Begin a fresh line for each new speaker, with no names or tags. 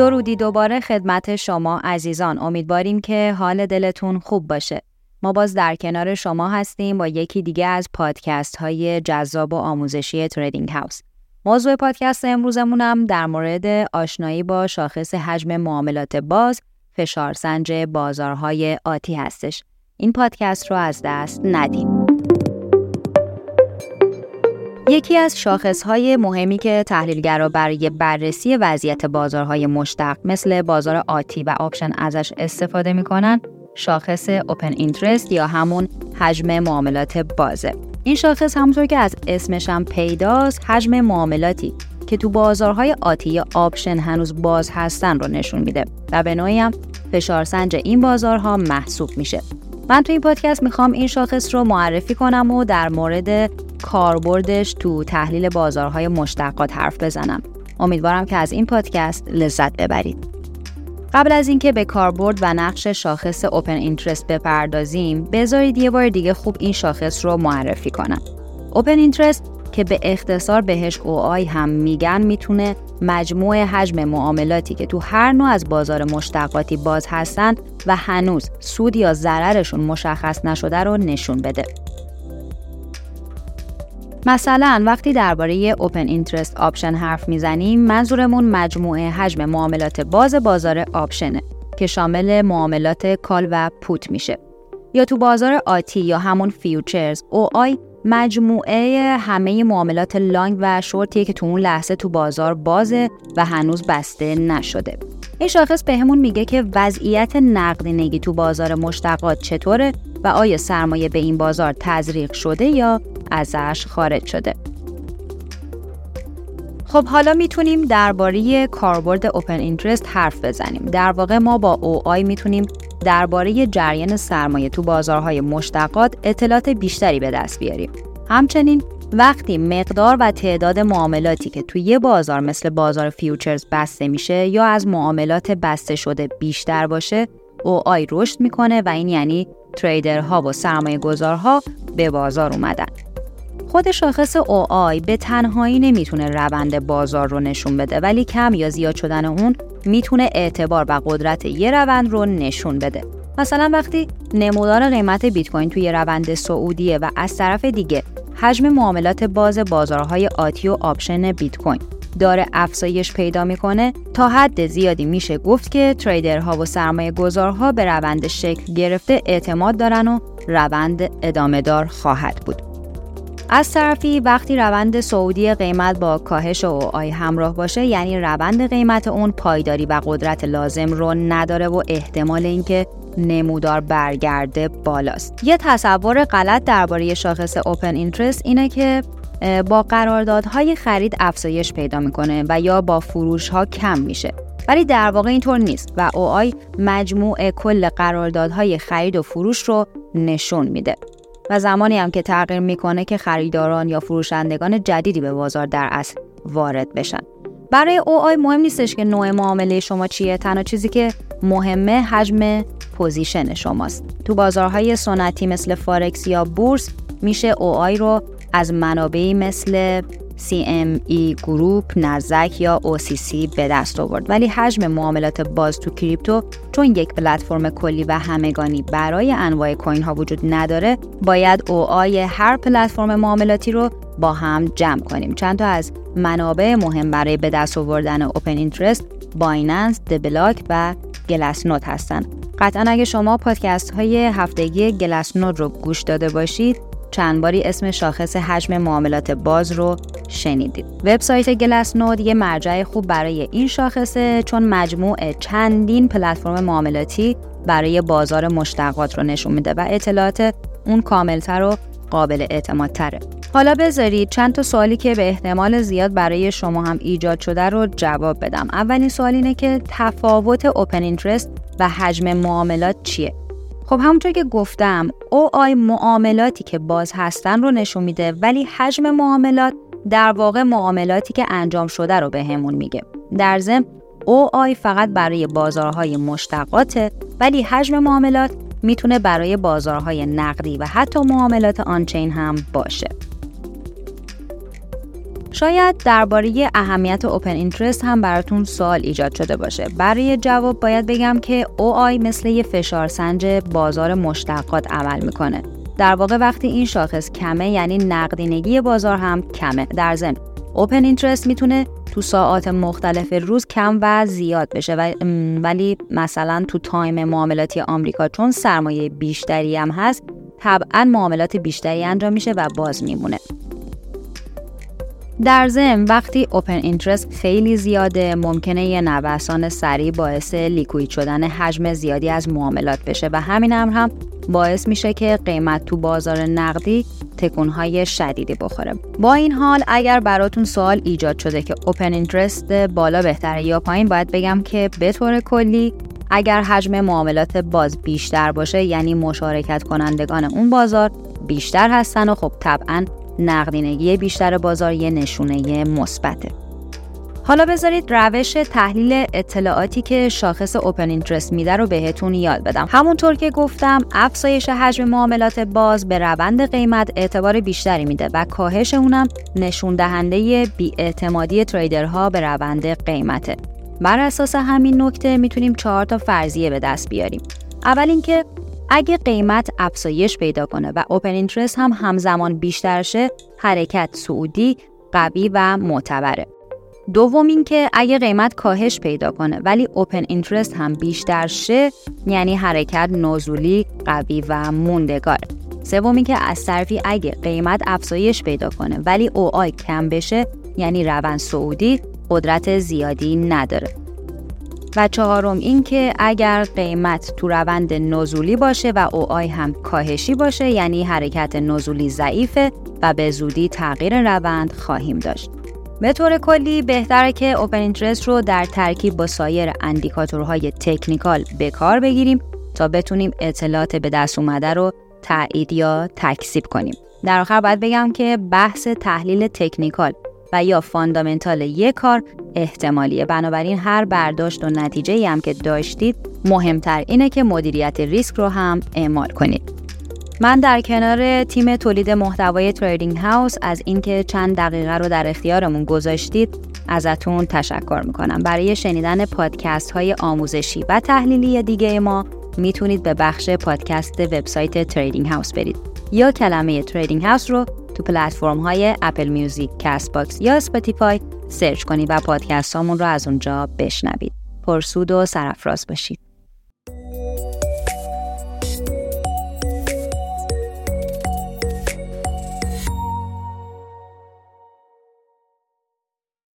درودی دوباره خدمت شما عزیزان امیدواریم که حال دلتون خوب باشه. ما باز در کنار شما هستیم با یکی دیگه از پادکست های جذاب و آموزشی تریدینگ هاوس. موضوع پادکست امروزمونم در مورد آشنایی با شاخص حجم معاملات باز فشارسنج بازارهای آتی هستش. این پادکست رو از دست ندین. یکی از شاخصهای مهمی که تحلیلگرا برای بررسی وضعیت بازارهای مشتق مثل بازار آتی و آپشن ازش استفاده می‌کنن شاخص open interest یا همون حجم معاملات بازه. این شاخص همونطور که از اسمش هم پیداست حجم معاملاتی که تو بازارهای آتی یا آپشن هنوز باز هستن رو نشون میده و به نوعی هم فشارسنج این بازارها محسوب میشه. من تو این پادکست می‌خوام این شاخص رو معرفی کنم و در مورد کاربردش تو تحلیل بازارهای مشتقات حرف بزنم. امیدوارم که از این پادکست لذت ببرید. قبل از اینکه به کاربرد و نقش شاخص open interest بپردازیم، بذارید یه بار دیگه خوب این شاخص رو معرفی کنم. open interest که به اختصار بهش OI هم میگن می‌تونه مجموع حجم معاملاتی که تو هر نوع از بازار مشتقاتی باز هستن و هنوز سود یا ضررشون مشخص نشده رو نشون بده. مثلا وقتی درباره open interest آپشن حرف می‌زنیم منظورمون مجموعه حجم معاملات باز بازار آپشنه که شامل معاملات call و put میشه. یا تو بازار آتی یا همون futures OI مجموعه همه معاملات long و شورتیه که تو اون لحظه تو بازار بازه و هنوز بسته نشده. این شاخص بهمون میگه که وضعیت نقدینگی تو بازار مشتقات چطوره و آیا سرمایه به این بازار تزریق شده یا ازش خارج شده. خب حالا می‌تونیم درباره کاربرد open interest حرف بزنیم. در واقع ما با OI می‌تونیم درباره جریان سرمایه تو بازارهای مشتقات اطلاعات بیشتری به دست بیاریم. همچنین وقتی مقدار و تعداد معاملاتی که توی یه بازار مثل بازار futures بسته میشه یا از معاملات بسته شده بیشتر باشه OI رشد می‌کنه و این یعنی trader ها و سرمایه گذارها به بازار اومدن. خود شاخص OI به تنهایی نمی‌تونه روند بازار رو نشون بده ولی کم یا زیاد شدن اون می‌تونه اعتبار و قدرت یه روند رو نشون بده. مثلا وقتی نمودار قیمت بیت کوین توی روند صعودیه و از طرف دیگه حجم معاملات باز بازارهای آتی و option بیت کوین داره افزایش پیدا می‌کنه تا حد زیادی میشه گفت که trader ها و سرمایه گذارها به روند شکل گرفته اعتماد دارن و روند ادامه دار خواهد بود. از طرفی وقتی روند سعودی قیمت با کاهش او آی همراه باشه یعنی روند قیمت اون پایداری و قدرت لازم رو نداره و احتمال اینکه نمودار برگرده بالاست. یه تصور غلط درباره شاخص اوپن اینترست اینه که با قراردادهای خرید افزایش پیدا می‌کنه و یا با فروش ها کم میشه. ولی در واقع اینطور نیست و او آی مجموع کل قراردادهای خرید و فروش رو نشون میده. و زمانی هم که تغییر می‌کنه که خریداران یا فروشندگان جدیدی به بازار در اصل وارد بشن. برای OI مهم نیستش که نوع معامله شما چیه تنها چیزی که مهمه حجم position شماست. تو بازارهای سنتی مثل فارکس یا بورس میشه OI رو از منابعی مثل CME Group، Nasdaq یا OCC به دست آورد. ولی حجم معاملات باز تو crypto چون یک پلتفرم کلی و همگانی برای انواع coin ها وجود نداره باید OI هر پلتفرم معاملاتی رو با هم جمع کنیم. چند تا از منابع مهم برای به دست آوردن open interest Binance، The Block و Glassnode هستن. قطعا اگه شما پادکست های هفتگی Glassnode رو گوش داده باشید چند باری اسم شاخص حجم معاملات باز رو شنیدید. وبسایت Glassnode یه مرجع خوب برای این شاخصه چون مجموع چندین پلتفرم معاملاتی برای بازار مشتقات رو نشون میده و اطلاعات اون کاملتر و قابل اعتماد تره. حالا بذارید چند تا سوالی که به احتمال زیاد برای شما هم ایجاد شده رو جواب بدم. اولین سوال اینه که تفاوت اوپن اینترست و حجم معاملات چیه؟ خب همونطور که گفتم او آی معاملاتی که باز هستن رو نشون میده ولی حجم معاملات در واقع معاملاتی که انجام شده رو به همون میگه در ضمن او آی فقط برای بازارهای مشتقاته ولی حجم معاملات می‌تونه برای بازارهای نقدی و حتی معاملات آنچین هم باشه شاید درباره اهمیت اوپن اینترست هم براتون سوال ایجاد شده باشه. برای جواب باید بگم که OI مثل یه فشارسنج بازار مشتقات عمل می‌کنه. در واقع وقتی این شاخص کمه یعنی نقدینگی بازار هم کمه. در ضمن open interest می‌تونه تو ساعات مختلف روز کم و زیاد بشه ولی مثلا تو time معاملاتی آمریکا چون سرمایه بیشتری هم هست طبعا معاملات بیشتری انجام میشه و باز میمونه در ضمن وقتی open interest خیلی زیاده ممکنه یه نوسان سریع باعث liquid شدن حجم زیادی از معاملات بشه و همین امر هم باعث میشه که قیمت تو بازار نقدی تکونهای شدیدی بخوره با این حال اگر براتون سوال ایجاد شده که اوپن اینترست بالا بهتره یا پایین باید بگم که به طور کلی اگر حجم معاملات باز بیشتر باشه یعنی مشارکت کنندگان اون بازار بیشتر هستن و خب طبعا نقدینگی بیشتر بازار یه نشونه مثبته. حالا بذارید روش تحلیل اطلاعاتی که شاخص اوپن اینترست میده رو بهتون یاد بدم. همونطور که گفتم افزایش حجم معاملات باز به روند قیمت اعتبار بیشتری میده و کاهش اونم نشون دهنده بیاعتمادی تریدرها به روند قیمته. بر اساس همین نکته می‌تونیم چهار تا فرضیه به دست بیاریم. اول اینکه اگه قیمت افزایش پیدا کنه و اوپن اینترست هم همزمان بیشتر شه حرکت سعودی قوی و معتبره دوم اینکه اگه قیمت کاهش پیدا کنه ولی اوپن اینترست هم بیشتر شه یعنی حرکت نزولی قوی و موندگار سوم اینکه از طرفی اگه قیمت افزایش پیدا کنه ولی OI کم بشه یعنی روند صعودی قدرت زیادی نداره و چهارم اینکه اگر قیمت تو روند نزولی باشه و OI هم کاهشی باشه یعنی حرکت نزولی ضعیفه و به زودی تغییر روند خواهیم داشت. به طور کلی بهتره که open interest رو در ترکیب با سایر indicator های technical به کار بگیریم تا بتونیم اطلاعات به دست اومده رو تایید یا تکذیب کنیم. در آخر باید بگم که بحث تحلیل technical و یا fundamental یک کار احتمالیه بنابراین هر برداشت و نتیجه هم که داشتید مهمتر اینه که مدیریت ریسک رو هم اعمال کنید من در کنار تیم تولید محتوای Trading House از اینکه چند دقیقه رو در اختیارمون گذاشتید ازتون تشکر می‌کنم برای شنیدن پادکست های آموزشی و تحلیلی دیگه ما می‌تونید به بخش پادکست وبسایت Trading House برید یا کلمه Trading House رو تو پلتفرم های Apple Music، Castbox یا Spotify search کنید و پادکست هامون رو از اونجا بشنوید. پرسود و سرفراز باشید.